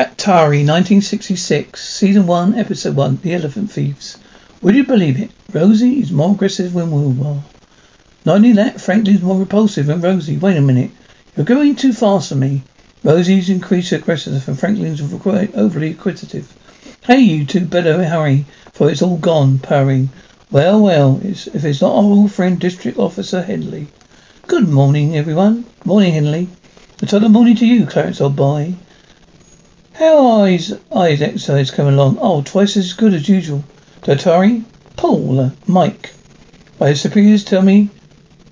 Daktari, 1966, Season 1, Episode 1, The Elephant Thieves. Would you believe it? Rosie is more aggressive than Wilbur. Not only that, Franklin's more repulsive than Rosie. Wait a minute. You're going too fast for me. Rosie's increased aggressiveness and Franklin's overly acquisitive. Hey, you two better hurry, for it's all gone, purring. Well, well, it's, if it's not our old friend District Officer Hedley. Good morning, everyone. Morning, Hedley. A of morning to you, Clarence, old boy. How are his eyes exercise coming along? Oh, twice as good as usual. Daktari? Paul, uh, Mike. My superiors tell me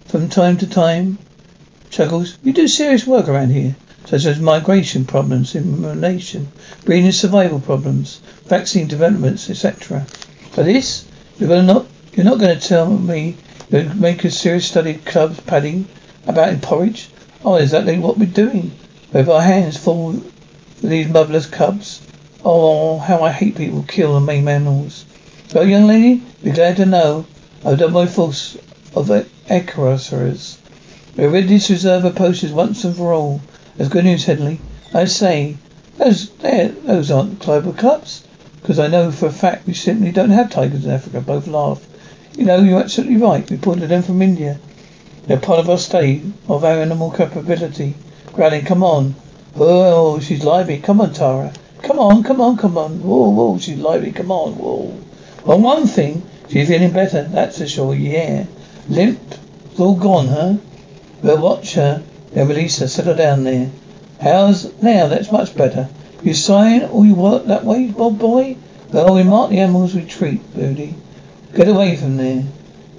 from time to time, chuckles, you do serious work around here, such as migration problems, immigration, breeding survival problems, vaccine developments, etc. For this, you're gonna not you're not gonna tell me you make a serious study of clubs padding about in porridge? Oh, exactly what we're doing. With our hands full these motherless cubs. Oh, how I hate people kill and maim animals. Well, young lady, be glad to know I've done my force of Equusers. We rid this reserve of posters once and for all. That's good news, Hedley. I say, those those aren't Clover Cups. Because I know for a fact we simply don't have tigers in Africa. Both laughed. You know, you're absolutely right. We imported them from India. They're part of our state, of our animal capability. Growling, come on. Oh, she's lively. Come on, Tara. Come on, come on, come on. Whoa, whoa, she's lively. Come on, whoa. Well, one thing, she's feeling better. That's for sure. Yeah. Limp. All gone, huh? We'll watch her. Then release her. Settle down there. How's now? That's much better. You sighing all you work that way, Bob boy? Well, we mark the animals we treat, Booty. Get away from there.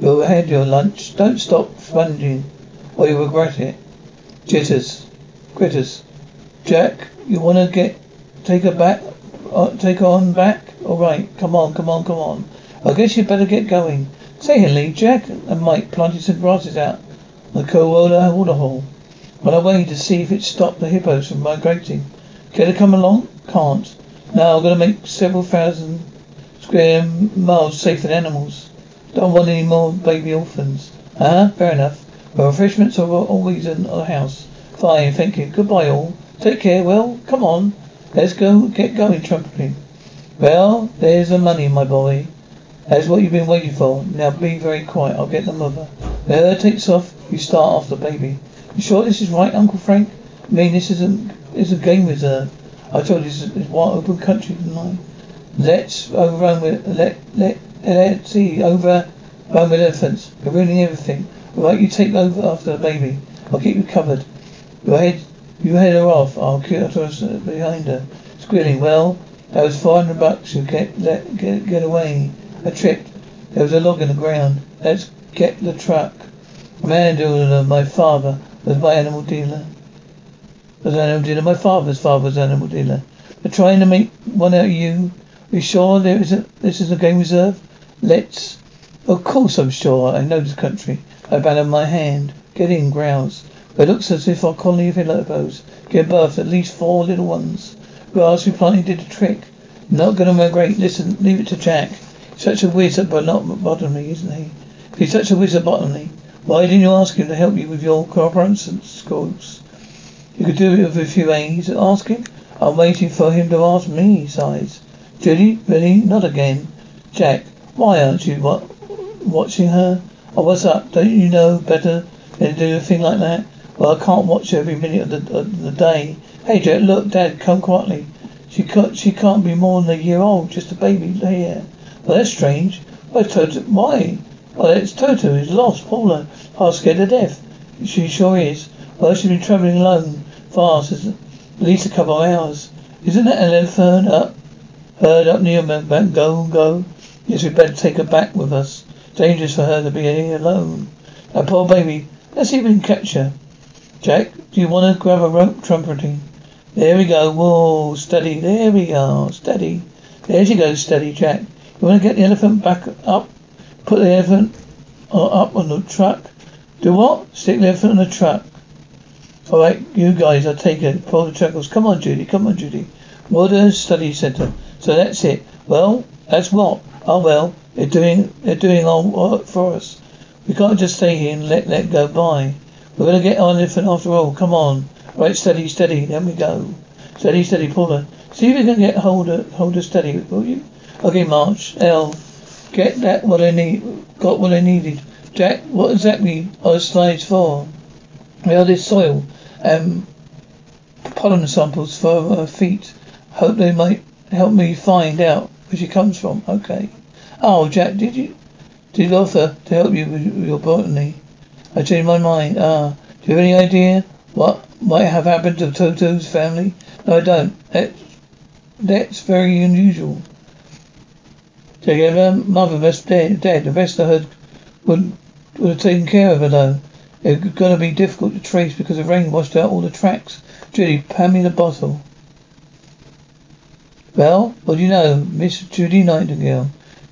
You'll had your lunch. Don't stop sponging, or you'll regret it. Jitters. Critters. Jack, you wanna get take her back uh, take her on back? Alright, come on, come on, come on. I guess you'd better get going. Say Hedley, Jack and Mike planted some grasses out the Koala waterhole. On our way to see if it stopped the hippos from migrating. Care to come along? Can't. Now I'm gonna make several thousand square miles safer than animals. Don't want any more baby orphans. Huh? Fair enough. Refreshments are always in the house. Fine, thank you. Goodbye all. Take care. Well, come on. Let's go get going, trumpeting. Well, there's the money, my boy. That's what you've been waiting for. Now be very quiet. I'll get the mother. The herd takes off. You start off the baby. You sure this is right, Uncle Frank? I mean, this isn't is a game reserve. I told you it's, it's wide open country, didn't Let's overrun with let let let's see overrun with elephants. We're ruining everything. Right, you take over after the baby. I'll keep you covered. Your head you head her off. I'll kill her behind her, squealing. Well, that was four hundred bucks. You let get get away. I tripped. There was a log in the ground. Let's get the truck. A man dealer, my father, was my animal dealer. Was an animal dealer. My father's father was an animal dealer. They're trying to make one out of you. Are you sure there is a, this is a game reserve? Let's. Of course I'm sure. I know this country. I band my hand. Get in, It looks as if our colony of hippos give birth to at least four little ones. Grass planted did a trick. Not gonna migrate. Listen, leave it to Jack. Such a wizard, but not bottomly, isn't he? He's such a wizard bottomly, why didn't you ask him to help you with your cooperation schools? You could do it with a few A's. Ask him. I'm waiting for him to ask me, he sighs. Judy, really? Not again. Jack, why aren't you what, watching her? Oh, what's up? Don't you know better than to do a thing like that? Well, I can't watch every minute of the, of the day. Hey, Jack, look, Dad, come quietly. She can't, she can't be more than a year old, just a baby here. Well, that's strange. Why, Toto, why? Well, it's Toto. He's lost. Paula, half scared to death. She sure is. Well, she's been travelling alone fast, at least a couple of hours. Isn't that an elephant up? Herd up near back. Go, go. Yes, we'd better take her back with us. Dangerous for her to be here alone. That poor baby. Let's see if we can catch her. Jack, do you want to grab a rope trumpeting? There we go. Whoa, steady. There we are. Steady. There she goes. Steady, Jack. You want to get the elephant back up? Put the elephant uh, up on the truck. Do what? Stick the elephant on the truck. All right, you guys, take it. Pull the chuckles. Come on, Judy. Come on, Judy. Modern Study Center. So that's it. Well, that's what. Oh well, they're doing they're doing all work for us. We can't just stay here and let that go by. We're gonna get on elephant after all. Come on. Right, steady, steady. Then we go. Steady, steady, pull her. See if you can get hold of hold of steady, will you? Okay, Marsh. L. Get that what I need got what I needed. Jack, what exactly are oh, slides for? Well this soil and pollen samples for her feet. Hope they might help me find out where she comes from. Okay. Oh, Jack, did you did offer to help you with your botany? I changed my mind. Ah, do you have any idea what might have happened to Toto's family? No, I don't. That's, that's very unusual. Her mother must dead, dead. The rest of her would, would have taken care of her though. It's gonna be difficult to trace because the rain washed out all the tracks. Judy, hand me the bottle. Well, what do you know? Miss Judy Nightingale.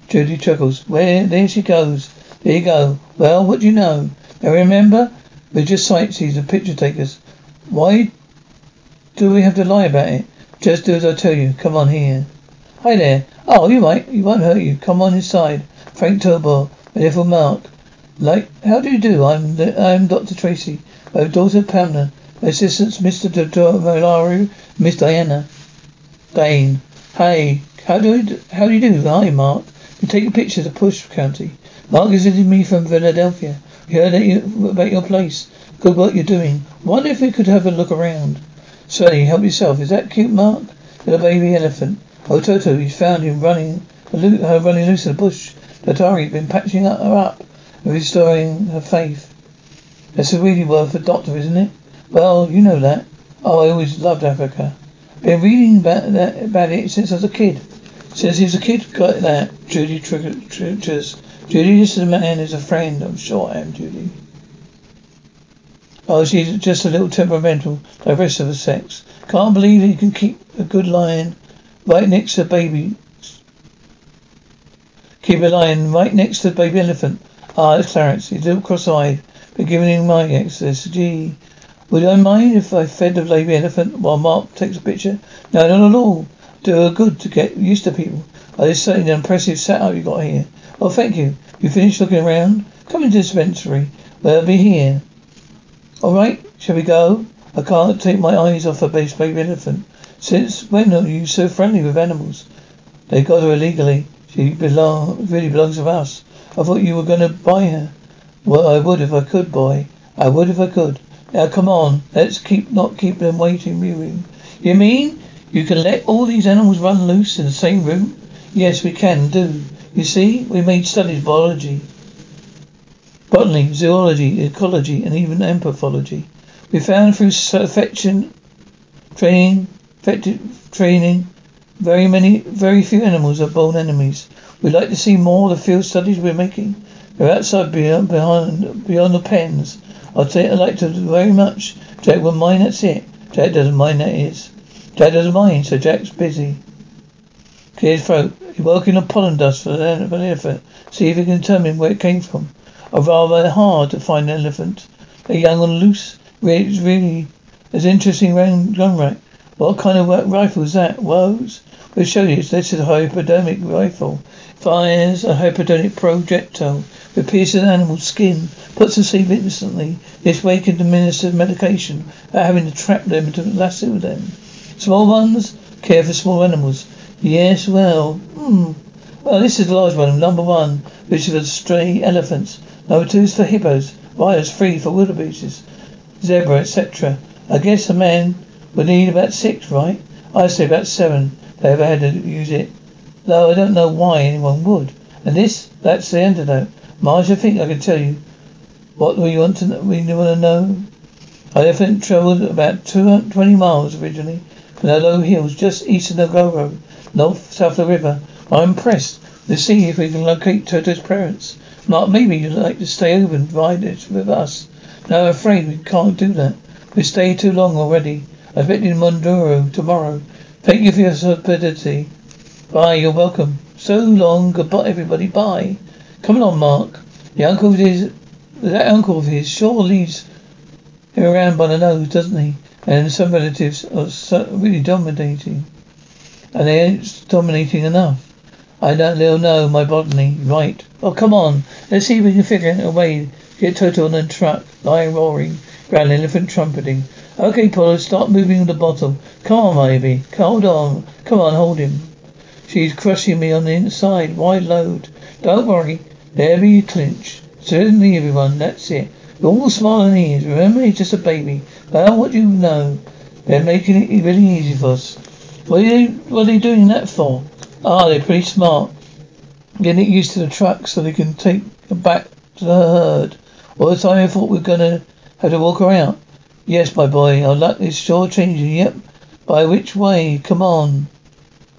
Judy chuckles. Where there she goes. There you go. Well, what do you know? Now remember, we're just sightseers and picture takers. Why do we have to lie about it? Just do as I tell you. Come on here. Hi there. Oh, you might. He won't hurt you. Come on inside. Frank my little Mark. Like, how do you do? I'm I'm Dr. Tracy. My daughter Pamela. My assistants, Mr. Malaru, Miss Diana. Dane. Hey, how do you, how do you do? Hi, Mark. We take a picture of Push County. Mark visited me from Philadelphia. Heard about your place. Good work you're doing. Wonder if we could have a look around. Certainly, help yourself. Is that cute, Mark? Little baby elephant. Oh, Toto, he's found him running, her uh, running loose in the bush. Daktari's been patching her up restoring her faith. That's a really word for doctor, isn't it? Well, you know that. Oh, I always loved Africa. Been reading about that about it since I was a kid. Since he was a kid, got that. Judy triggers. Judy, this is a man is a friend. I'm sure I am, Judy. Oh, she's just a little temperamental, like rest of the sex. Can't believe he can keep a good lion right next to baby. Keep a lion right next to baby elephant. Ah, it's Clarence. He's a little cross-eyed, but giving him my access. Gee, would I mind if I fed the baby elephant while Mark takes a picture? No, not at all. Do her good to get used to people. Oh, this is certainly an impressive setup you got here. Oh, thank you. You finished looking around? Come into the dispensary. They'll be here. All right, shall we go? I can't take my eyes off base baby elephant. Since when are you so friendly with animals? They got her illegally. She belong, really belongs to us. I thought you were going to buy her. Well, I would if I could, boy. I would if I could. Now, come on. Let's keep not keep them waiting, mewing. You mean you can let all these animals run loose in the same room? Yes, we can do. You see, we made studies biology, botany, zoology, ecology, and even anthropology. We found through affection, training, effective training, very many, very few animals are born enemies. We'd like to see more of the field studies we're making. They're outside beyond, behind, beyond the pens. I'd say I'd like to very much. Jack will mind, that's it. Jack doesn't mind, that is. Jack doesn't mind, so Jack's busy. Clear his throat. He's working on pollen dust for the elephant. See if he can determine where it came from. Or rather hard to find an elephant. They're young and loose. It's really as interesting round gun rack. What kind of rifle is that? Woes? We'll show you. This is a hypodermic rifle. Fires a hypodermic projectile that pierces an animal's skin, puts to sleep instantly. This way can administer medication without having to trap them to lasso them. Small ones care for small animals. Yes, well, hmm. Well, this is the large one, number one, which is for stray elephants. Number two is for hippos. Riders three for wildebeestes, zebra, etc. I guess a man would need about six, right? I'd say about seven. They ever had to use it. Though I don't know why anyone would. And this, that's the antidote. Marsh, I think I can tell you. What do you want to know? We want to know? I elephant travelled about 220 miles originally from the low hills just east of the Go Road, north south of the river. I'm impressed. Let's see if we can locate Toto's parents. Mark, maybe you'd like to stay over and ride it with us. No, I'm afraid we can't do that. We've stayed too long already. I bet in Monduro tomorrow. Thank you for your hospitality. Bye, you're welcome. So long, goodbye everybody, bye. Come along, Mark. The uncle of his, that uncle of his sure leads him around by the nose, doesn't he? And some relatives are so really dominating. And they ain't dominating enough. I don't they'll know my botany. Right. Oh, come on. Let's see if we can figure out a way to get Toto on the truck, lying roaring Brown elephant trumpeting. Okay, Polo, start moving the bottle. Come on, baby. Hold on. Come on, hold him. She's crushing me on the inside. Wide load. Don't worry. There be clinch. Certainly, everyone. That's it. All smiling ears. Remember, he's just a baby. Well, what do you know? They're making it really easy for us. What are you, what are they doing that for? Ah, they're pretty smart. Getting used to the truck so they can take it back to the herd. All the time I thought we were gonna have to walk around. Yes, my boy, our luck is sure changing. Yep. By which way? Come on,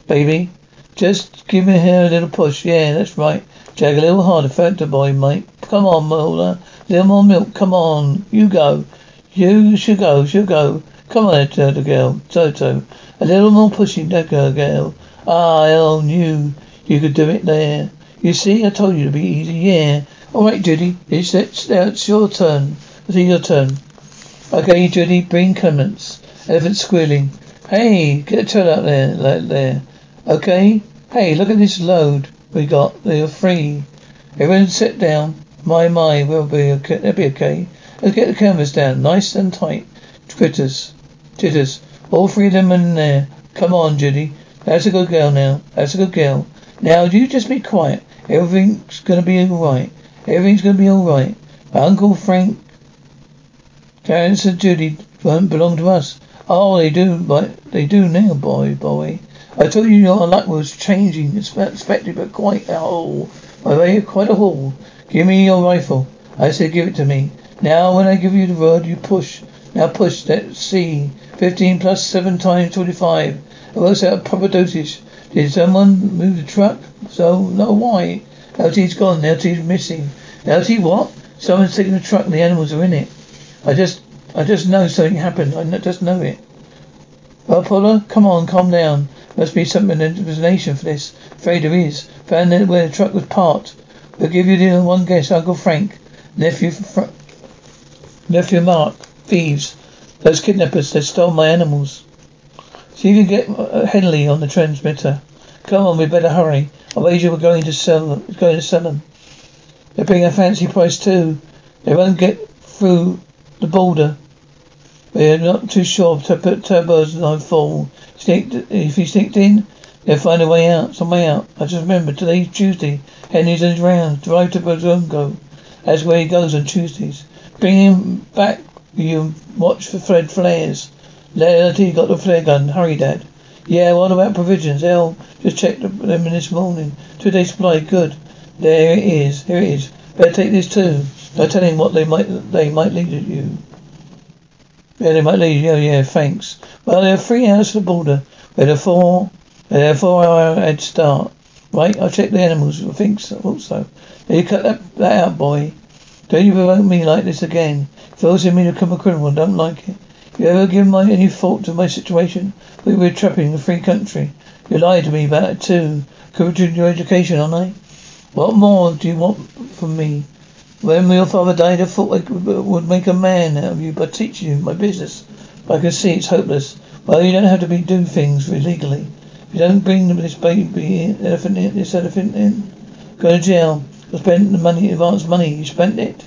baby. Just give me here a little push. Yeah, that's right. Jag a little harder. Factor boy, mate. Come on, Mola. A little more milk. Come on. You go. You should go. Should go. Come on, there, the girl. Toto. A little more pushing, that girl. Ah, I all knew you could do it there. You see, I told you to be easy. Yeah. All right, Judy. It's, it's, it's your turn. It's your turn. Okay, Judy. Bring Clements. Elephant squealing. Hey, get a turn out there, like there. Okay? Hey, look at this load we got. They're free. Everyone sit down. My, my, we'll be okay. They'll be okay. Let's get the canvas down. Nice and tight. Critters. Jitters. All three of them in there. Uh, come on, Judy. That's a good girl now. That's a good girl. Now, you just be quiet. Everything's gonna be alright. Everything's gonna be alright. My Uncle Frank, Clarence and Judy don't belong to us. Oh, they do, but they do now, boy, boy. I told you your luck was changing. It's expected, but quite a. By the way, quite a haul. Give me your rifle. I said give it to me. Now, when I give you the word, you push. Now push. Let's see. 15 plus 7 times 25. It works out a proper dosage. Did someone move the truck? So, no, why? LT's gone. LT's missing. LT what? Someone's taken the truck and the animals are in it. I just, I just know something happened. I just know it. Well, Paula, come on, calm down. Must be something some explanation for this. Afraid there is. Found it where the truck was parked. We'll give you the one guess, Uncle Frank. Nephew Fr- Nephew Mark. Thieves. Those kidnappers, they stole my animals. See if you get uh, Hedley on the transmitter. Come on, we better hurry. I wager we're going to sell them. Going to sell them. They're paying a fancy price too. They won't get through the border. We're not too sure. to put turbos on full. Sneaked, if he sneaked in, they'll find a way out, some way out. I just remember today's Tuesday. His round. Drive to Bozongo. That's where he goes on Tuesdays. Bring him back. You watch for Fred flares. Let he got the flare gun. Hurry, Dad. Yeah, what about provisions? El just checked them this morning. Two days supply. Good. There it is. Here it is. Better take this too. Don't tell him what they might they might lead at you. Yeah, they might lead you. Oh, yeah, thanks. Well, there are three hours to the border. We're four, a four hour head start. Right, I'll check the animals. I think so, also. You cut that, that out, boy. Don't you provoke me like this again. Forcing me to become a criminal. Don't like it. You ever give my any thought to my situation? We were trapping a free country. You lied to me about it too. Covered your education, aren't I? What more do you want from me? When your father died, I thought I uh, would make a man out of you by teaching you my business. But I can see it's hopeless. Well, you don't have to be doing things illegally. If you don't bring this baby in, elephant in, this elephant in, go to jail. You spent the money, advance money. You spent it.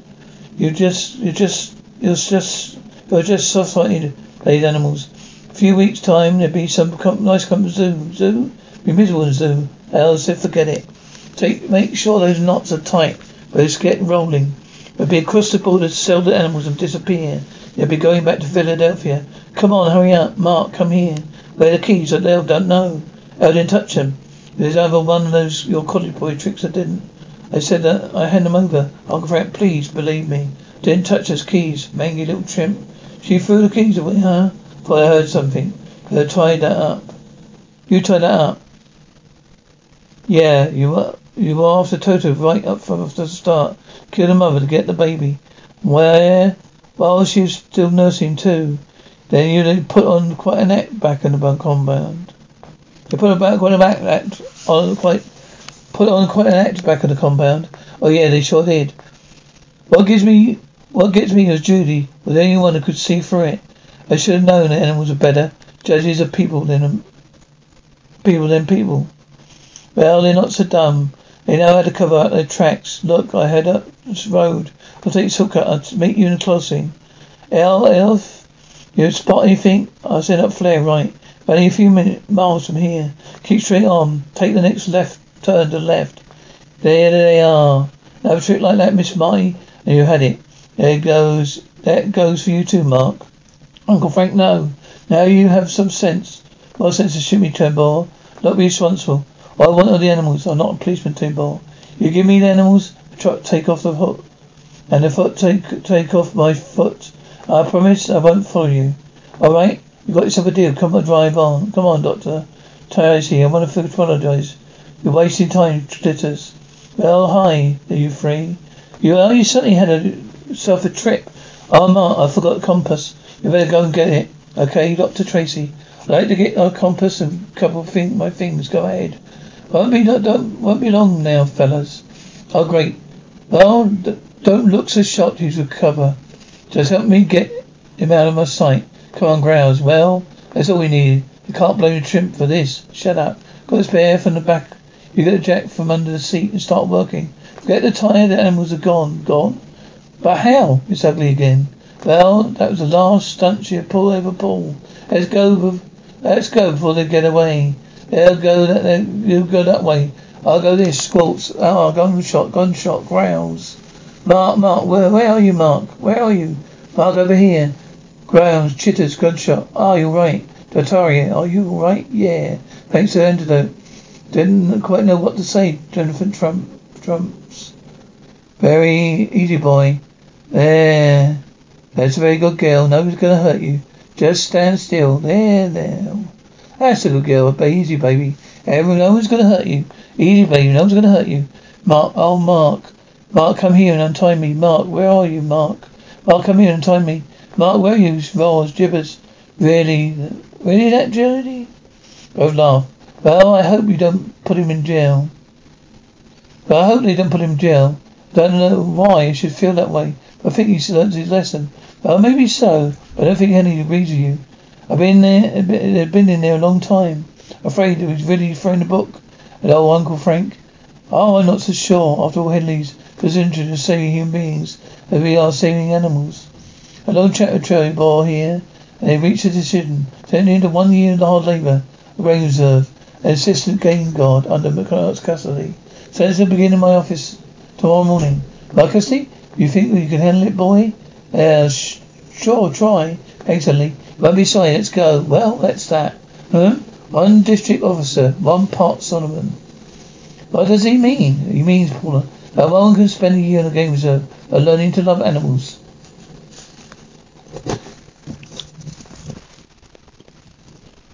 You just, you just, you're just, you're just soft-hearted, these animals. A few weeks' time, there'll be some com- nice come zoo. Zoo? Be miserable in zoo. Else, if forget it. Take, make sure those knots are tight. But it's getting rolling. We'll be across the border to sell the animals and disappear. They'll be going back to Philadelphia. Come on, hurry up. Mark, come here. Where the keys? They'll don't know. I didn't touch them. There's either one of those your cottage boy tricks I didn't. I said that I hand them over. Uncle Frank, please believe me. Didn't touch those keys. Mangy little trimp. She threw the keys away, huh? Thought I heard something. Could I tied that up. You tied that up. Yeah, you were. You were after Toto right up from the start. Kill the mother to get the baby. Where? While she was still nursing too. Then you put on quite an act back in the compound. You put a back quite an act on quite put on quite an act back in the compound. Oh yeah, they sure did. What gives me what gets me is Judy was the only one who could see through it. I should have known that animals are better. Judges are people than people than people. Well, they're not so dumb. They know how to cover up their tracks. Look, I head up this road. I'll take shortcut. I'll meet you in the crossing. El, Elf, you spot anything? I set up flare right. Only a few minutes, miles from here. Keep straight on. Take the next left turn to the left. There they are. Have a trick like that, Miss Marty, and you had it. There goes. That goes for you too, Mark. Uncle Frank, no. Now you have some sense. What sense of shimmy, Turnbull? Not be responsible. All I want the animals. I'm not a policeman, Turnbull. You give me the animals, truck take off the hook. And the foot take take off my foot. I promise I won't follow you. Alright? You got yourself a deal. Come on, drive on. Come on, Doctor. Tracy, I want to apologize. You're wasting time, Titters. Well, hi. Are you free? You, oh, you certainly had a, yourself a trip. Oh, Mark, I forgot the compass. You better go and get it. Okay, Dr. Tracy. I'd like to get a compass and a couple of my things. Go ahead. Won't be, don't, won't be long now, fellas. Oh, great. Oh, well, don't look so shocked he's recover. Just help me get him out of my sight. Come on, Growls. Well, that's all we need. You can't blame the chimp for this. Shut up. Got a spare from the back. You get a jack from under the seat and start working. Forget the tire, the animals are gone. Gone? But how? It's ugly again. Well, that was the last stunt she pull over pull. Let's go. Let's go before they get away. They'll go that. You go that way. I'll go this. Squawks. Oh, gunshot. Gunshot. Growls. Mark, Mark, where, where are you, Mark? Where are you? Mark, over here. Growls, chitters, gunshot. Ah, you're right. Dotaria, are you all right? Yeah. Thanks for the antidote. Didn't quite know what to say, Jonathan Trump. Trumps. Very easy, boy. There. That's a very good girl. Nobody's to hurt you. Just stand still. There, there. That's a good girl. Easy, baby. Everyone, no one's going to hurt you. Easy, baby. No one's going to hurt you. Mark, oh, Mark. Mark, come here and untie me. Mark, where are you, Mark? Mark, come here and untie me. Mark, where are you? Roars, gibbers. Really? Really that jelly? Both laugh. Well, I hope you don't put him in jail. Well, I hope they don't put him in jail. I don't know why he should feel that way. I think he's learned his lesson. Well, maybe so, but I don't think any agrees with you. I've been there, they've been in there a long time. Afraid he was really throwing the book at old Uncle Frank. Oh, I'm not so sure. After all, Hedley's position is saving human beings as we are saving animals. A long chat with Cherry Ball here, and they reached a decision. Sending into one year of hard labour, a grain reserve, an assistant game guard under McCart's custody. Sentence to begin in my office tomorrow morning. My? You think you can handle it, boy? Uh, sh- sure, try. Excellently. Won't be sorry, let's go. Well, that's that. Huh? One district officer, one pot Solomon. What does he mean? He means, Paula, that one can spend a year in a game reserve, learning to love animals.